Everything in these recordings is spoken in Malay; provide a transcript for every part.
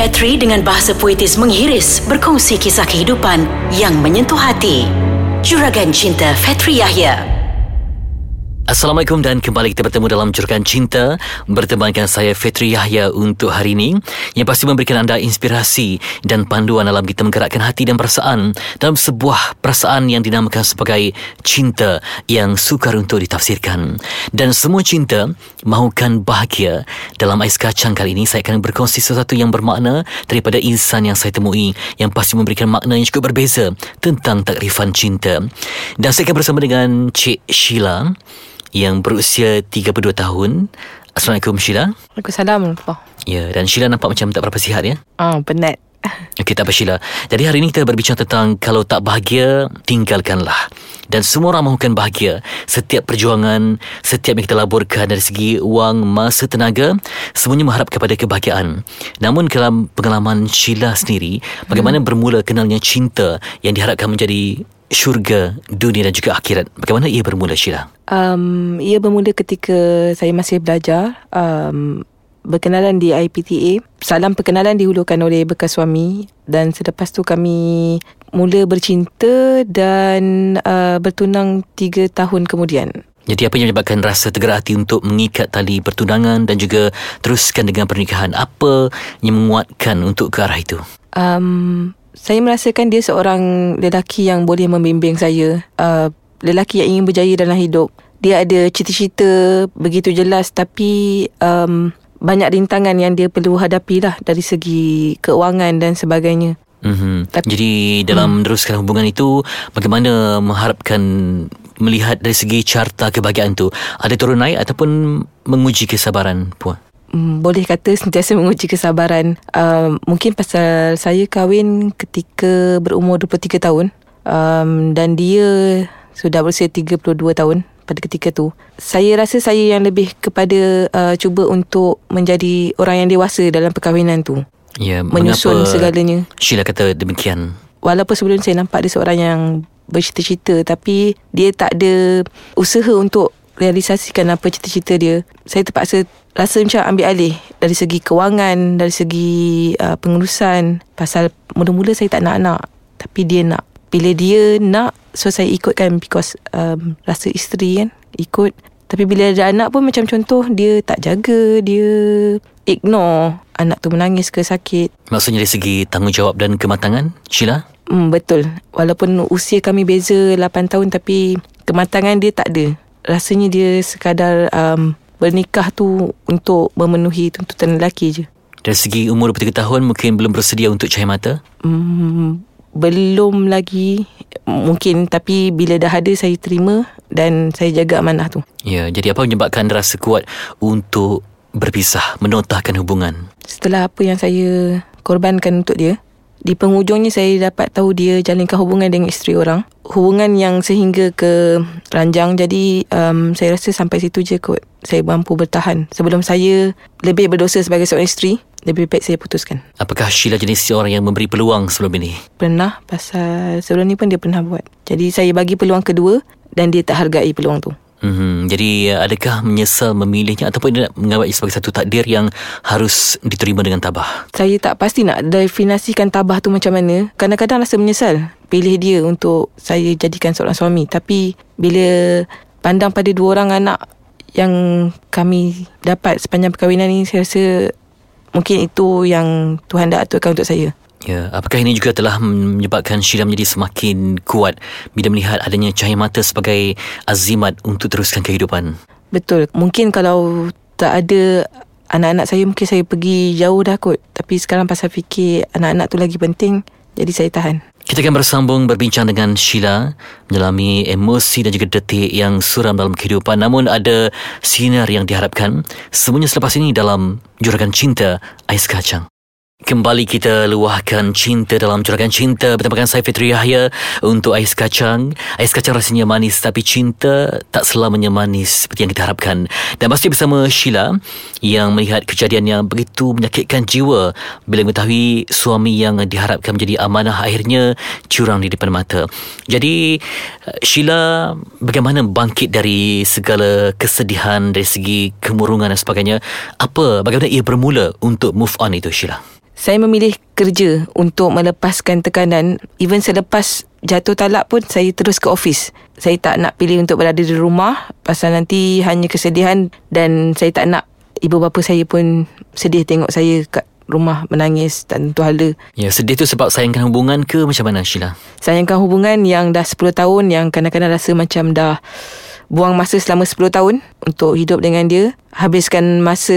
Fetri dengan bahasa puitis menghiris berkongsi kisah kehidupan yang menyentuh hati. Juragan Cinta Fetri Yahya. Assalamualaikum dan kembali kita bertemu dalam Juragan Cinta. Bertemankan saya Fitri Yahya untuk hari ini yang pasti memberikan anda inspirasi dan panduan dalam kita menggerakkan hati dan perasaan dalam sebuah perasaan yang dinamakan sebagai cinta yang sukar untuk ditafsirkan. Dan semua cinta mahukan bahagia. Dalam ais kacang kali ini saya akan berkongsi sesuatu yang bermakna daripada insan yang saya temui yang pasti memberikan makna yang cukup berbeza tentang takrifan cinta. Dan saya akan bersama dengan Cik Sheila yang berusia 32 tahun. Assalamualaikum Sheila. Waalaikumsalam. Ya, dan Sheila nampak macam tak berapa sihat ya? Ah, oh, penat. Okey, tak apa Sheila. Jadi hari ini kita berbincang tentang kalau tak bahagia, tinggalkanlah. Dan semua orang mahukan bahagia. Setiap perjuangan, setiap yang kita laburkan dari segi wang, masa, tenaga, semuanya mengharap kepada kebahagiaan. Namun dalam pengalaman Sheila sendiri, bagaimana hmm. bermula kenalnya cinta yang diharapkan menjadi syurga dunia dan juga akhirat. Bagaimana ia bermula Sheila? Um, ia bermula ketika saya masih belajar um, berkenalan di IPTA. Salam perkenalan dihulukan oleh bekas suami dan selepas tu kami mula bercinta dan uh, bertunang tiga tahun kemudian. Jadi apa yang menyebabkan rasa tergerak hati untuk mengikat tali pertunangan dan juga teruskan dengan pernikahan? Apa yang menguatkan untuk ke arah itu? Um, saya merasakan dia seorang lelaki yang boleh membimbing saya. Uh, lelaki yang ingin berjaya dalam hidup. Dia ada cita-cita begitu jelas tapi um, banyak rintangan yang dia perlu hadapi lah dari segi keuangan dan sebagainya. Mm-hmm. Tapi, Jadi dalam hmm. meneruskan hubungan itu bagaimana mengharapkan melihat dari segi carta kebahagiaan itu ada turun naik ataupun menguji kesabaran puan? Um, boleh kata sentiasa menguji kesabaran. Um, mungkin pasal saya kahwin ketika berumur 23 tahun um, dan dia sudah berusia 32 tahun pada ketika tu. Saya rasa saya yang lebih kepada uh, cuba untuk menjadi orang yang dewasa dalam perkahwinan tu. Ya, menyusun segalanya. Sheila kata demikian. Walaupun sebelum saya nampak dia seorang yang bercita-cita tapi dia tak ada usaha untuk realisasikan apa cita-cita dia saya terpaksa rasa macam ambil alih dari segi kewangan dari segi uh, pengurusan. Pasal mula-mula saya tak nak anak tapi dia nak. Bila dia nak so saya ikutkan because um, rasa isteri kan ikut. Tapi bila ada anak pun macam contoh dia tak jaga dia ignore anak tu menangis ke sakit. Maksudnya dari segi tanggungjawab dan kematangan Sheila? Hmm, betul. Walaupun usia kami beza 8 tahun tapi kematangan dia tak ada rasanya dia sekadar um, bernikah tu untuk memenuhi tuntutan lelaki je. Dari segi umur 23 tahun mungkin belum bersedia untuk cahaya mata? Hmm, belum lagi mungkin tapi bila dah ada saya terima dan saya jaga amanah tu. Ya, jadi apa menyebabkan rasa kuat untuk berpisah, menotahkan hubungan? Setelah apa yang saya korbankan untuk dia, di penghujungnya saya dapat tahu dia jalinkan hubungan dengan isteri orang. Hubungan yang sehingga ke ranjang. Jadi um, saya rasa sampai situ je kot. Saya mampu bertahan. Sebelum saya lebih berdosa sebagai seorang isteri, lebih baik saya putuskan. Apakah Sheila jenis seorang yang memberi peluang sebelum ini? Pernah. Pasal sebelum ni pun dia pernah buat. Jadi saya bagi peluang kedua dan dia tak hargai peluang tu. Mm-hmm. Jadi adakah menyesal memilihnya ataupun dia menganggap sebagai satu takdir yang harus diterima dengan tabah? Saya tak pasti nak definasikan tabah tu macam mana. Kadang-kadang rasa menyesal pilih dia untuk saya jadikan seorang suami. Tapi bila pandang pada dua orang anak yang kami dapat sepanjang perkahwinan ini, saya rasa mungkin itu yang Tuhan dah aturkan untuk saya. Ya, apakah ini juga telah menyebabkan Syira menjadi semakin kuat bila melihat adanya cahaya mata sebagai azimat untuk teruskan kehidupan? Betul. Mungkin kalau tak ada anak-anak saya mungkin saya pergi jauh dah kot. Tapi sekarang pasal fikir anak-anak tu lagi penting, jadi saya tahan. Kita akan bersambung berbincang dengan Sheila menyelami emosi dan juga detik yang suram dalam kehidupan. Namun ada sinar yang diharapkan. Semuanya selepas ini dalam Juragan Cinta Ais Kacang. Kembali kita luahkan cinta dalam curagan cinta bertemakan saya Fitri Yahya untuk ais kacang. Ais kacang rasanya manis tapi cinta tak selamanya manis seperti yang kita harapkan. Dan masih bersama Sheila yang melihat kejadian yang begitu menyakitkan jiwa bila mengetahui suami yang diharapkan menjadi amanah akhirnya curang di depan mata. Jadi Sheila bagaimana bangkit dari segala kesedihan dari segi kemurungan dan sebagainya? Apa bagaimana ia bermula untuk move on itu Sheila? Saya memilih kerja untuk melepaskan tekanan. Even selepas jatuh talak pun saya terus ke office. Saya tak nak pilih untuk berada di rumah pasal nanti hanya kesedihan dan saya tak nak ibu bapa saya pun sedih tengok saya kat rumah menangis dan tentu hala. Ya, sedih tu sebab sayangkan hubungan ke macam mana Sheila? Sayangkan hubungan yang dah 10 tahun yang kadang-kadang rasa macam dah buang masa selama 10 tahun untuk hidup dengan dia. Habiskan masa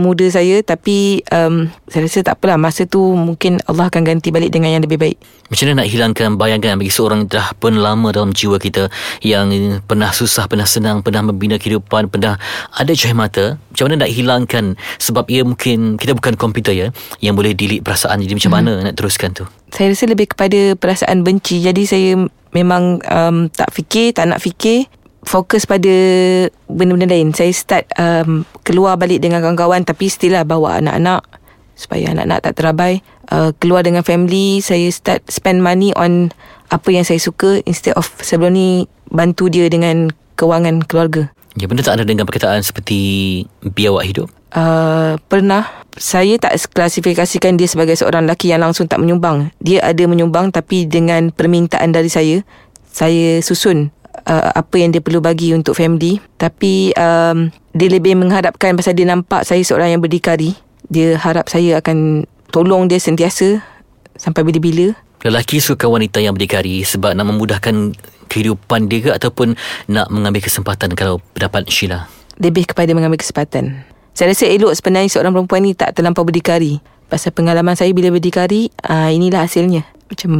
muda saya tapi um, saya rasa tak apalah masa tu mungkin Allah akan ganti balik dengan yang lebih baik. Macam mana nak hilangkan bayangan bagi seorang yang dah pun lama dalam jiwa kita yang pernah susah, pernah senang, pernah membina kehidupan, pernah ada cahaya mata? Macam mana nak hilangkan? Sebab ia mungkin kita bukan komputer ya yang boleh delete perasaan. Jadi macam hmm. mana nak teruskan tu? Saya rasa lebih kepada perasaan benci. Jadi saya memang um, tak fikir tak nak fikir fokus pada benda-benda lain. Saya start um, keluar balik dengan kawan-kawan tapi still lah bawa anak-anak supaya anak-anak tak terabai. Uh, keluar dengan family, saya start spend money on apa yang saya suka instead of sebelum ni bantu dia dengan kewangan keluarga. Ya, benda tak ada dengan perkataan seperti biar awak hidup? Uh, pernah. Saya tak klasifikasikan dia sebagai seorang lelaki yang langsung tak menyumbang. Dia ada menyumbang tapi dengan permintaan dari saya, saya susun uh, apa yang dia perlu bagi untuk family. Tapi um, dia lebih mengharapkan pasal dia nampak saya seorang yang berdikari. Dia harap saya akan tolong dia sentiasa sampai bila-bila. Lelaki suka wanita yang berdikari sebab nak memudahkan kehidupan dia ke ataupun nak mengambil kesempatan kalau dapat Sheila? Lebih kepada mengambil kesempatan. Saya rasa elok sebenarnya seorang perempuan ni tak terlampau berdikari. Pasal pengalaman saya bila berdikari uh, inilah hasilnya. Macam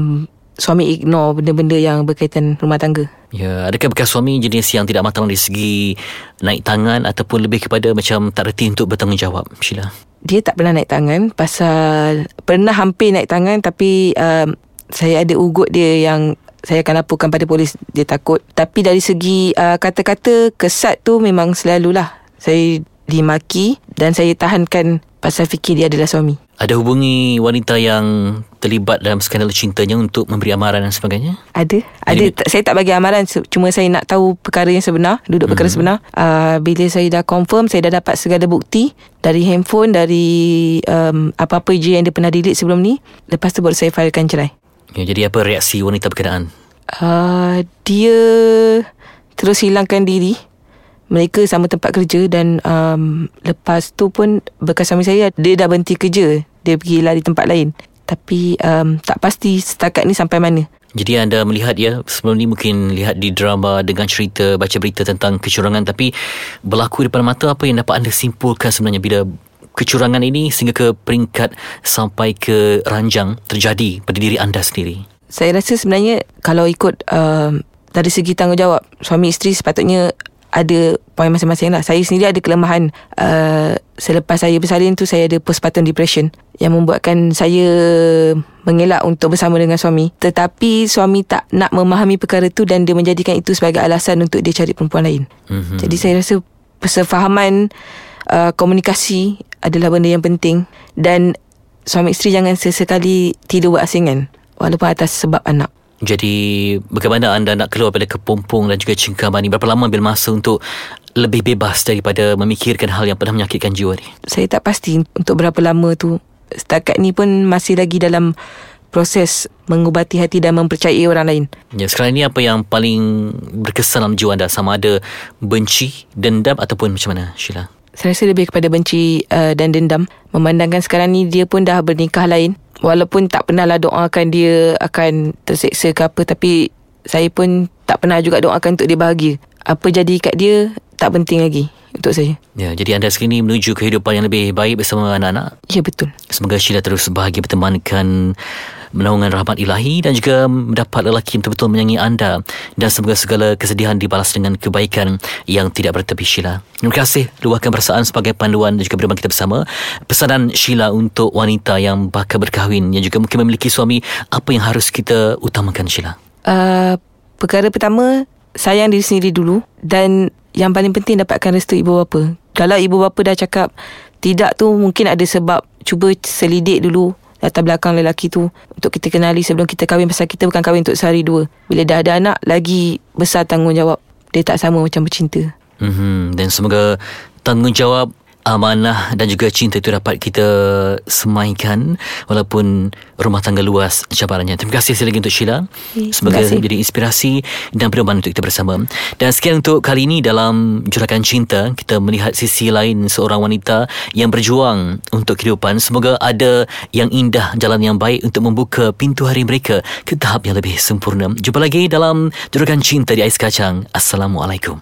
suami ignore benda-benda yang berkaitan rumah tangga Ya, adakah bekas suami jenis yang tidak matang dari segi naik tangan ataupun lebih kepada macam tak reti untuk bertanggungjawab, Sheila? Dia tak pernah naik tangan pasal pernah hampir naik tangan tapi um, saya ada ugut dia yang saya akan laporkan pada polis dia takut. Tapi dari segi uh, kata-kata kesat tu memang selalulah saya dimaki dan saya tahankan pasal fikir dia adalah suami. Ada hubungi wanita yang terlibat dalam skandal cintanya untuk memberi amaran dan sebagainya? Ada. Ada. Jadi, saya tak bagi amaran. Cuma saya nak tahu perkara yang sebenar. Duduk hmm. perkara sebenar. Uh, bila saya dah confirm, saya dah dapat segala bukti. Dari handphone, dari um, apa-apa je yang dia pernah delete sebelum ni. Lepas tu baru saya filekan cerai. Ya, jadi apa reaksi wanita berkenaan? Uh, dia terus hilangkan diri mereka sama tempat kerja dan um, lepas tu pun bekas suami saya dia dah berhenti kerja dia pergi lari tempat lain tapi um, tak pasti setakat ni sampai mana. Jadi anda melihat ya sebelum ni mungkin lihat di drama dengan cerita baca berita tentang kecurangan. Tapi berlaku di depan mata apa yang dapat anda simpulkan sebenarnya bila kecurangan ini sehingga ke peringkat sampai ke ranjang terjadi pada diri anda sendiri? Saya rasa sebenarnya kalau ikut um, dari segi tanggungjawab suami isteri sepatutnya ada poin masing-masing lah. Saya sendiri ada kelemahan uh, selepas saya bersalin tu saya ada postpartum depression yang membuatkan saya mengelak untuk bersama dengan suami. Tetapi suami tak nak memahami perkara tu dan dia menjadikan itu sebagai alasan untuk dia cari perempuan lain. Mm-hmm. Jadi saya rasa persefahaman uh, komunikasi adalah benda yang penting dan suami isteri jangan sesekali tidur berasingan walaupun atas sebab anak. Jadi bagaimana anda nak keluar pada kepompong dan juga cingkaman ini? Berapa lama ambil masa untuk lebih bebas daripada memikirkan hal yang pernah menyakitkan jiwa ni? Saya tak pasti untuk berapa lama tu. Setakat ni pun masih lagi dalam proses mengubati hati dan mempercayai orang lain. Ya, sekarang ini apa yang paling berkesan dalam jiwa anda? Sama ada benci, dendam ataupun macam mana Sheila? Saya rasa lebih kepada benci uh, dan dendam. Memandangkan sekarang ni dia pun dah bernikah lain walaupun tak pernah lah doakan dia akan terseksa ke apa tapi saya pun tak pernah juga doakan untuk dia bahagia. Apa jadi kat dia tak penting lagi untuk saya. Ya, jadi anda sekarang ini menuju kehidupan yang lebih baik bersama anak-anak? Ya, betul. Semoga Sheila terus bahagia bertemankan menaungan rahmat ilahi dan juga mendapat lelaki yang betul-betul menyanyi anda dan semoga segala kesedihan dibalas dengan kebaikan yang tidak bertepi Sheila. Terima kasih luahkan perasaan sebagai panduan dan juga berbang kita bersama. Pesanan Sheila untuk wanita yang bakal berkahwin yang juga mungkin memiliki suami, apa yang harus kita utamakan Sheila? Uh, perkara pertama, sayang diri sendiri dulu dan yang paling penting dapatkan restu ibu bapa. Kalau ibu bapa dah cakap tidak tu mungkin ada sebab cuba selidik dulu latar belakang lelaki tu untuk kita kenali sebelum kita kahwin pasal kita bukan kahwin untuk sehari dua. Bila dah ada anak lagi besar tanggungjawab. Dia tak sama macam bercinta. Mm-hmm. Dan semoga tanggungjawab amanah dan juga cinta itu dapat kita semaikan walaupun rumah tangga luas cabarannya. Terima kasih sekali lagi untuk Sheila. Kasih. menjadi inspirasi dan pedoman untuk kita bersama. Dan sekian untuk kali ini dalam Juragan Cinta, kita melihat sisi lain seorang wanita yang berjuang untuk kehidupan. Semoga ada yang indah, jalan yang baik untuk membuka pintu hari mereka ke tahap yang lebih sempurna. Jumpa lagi dalam Juragan Cinta di Ais Kacang. Assalamualaikum.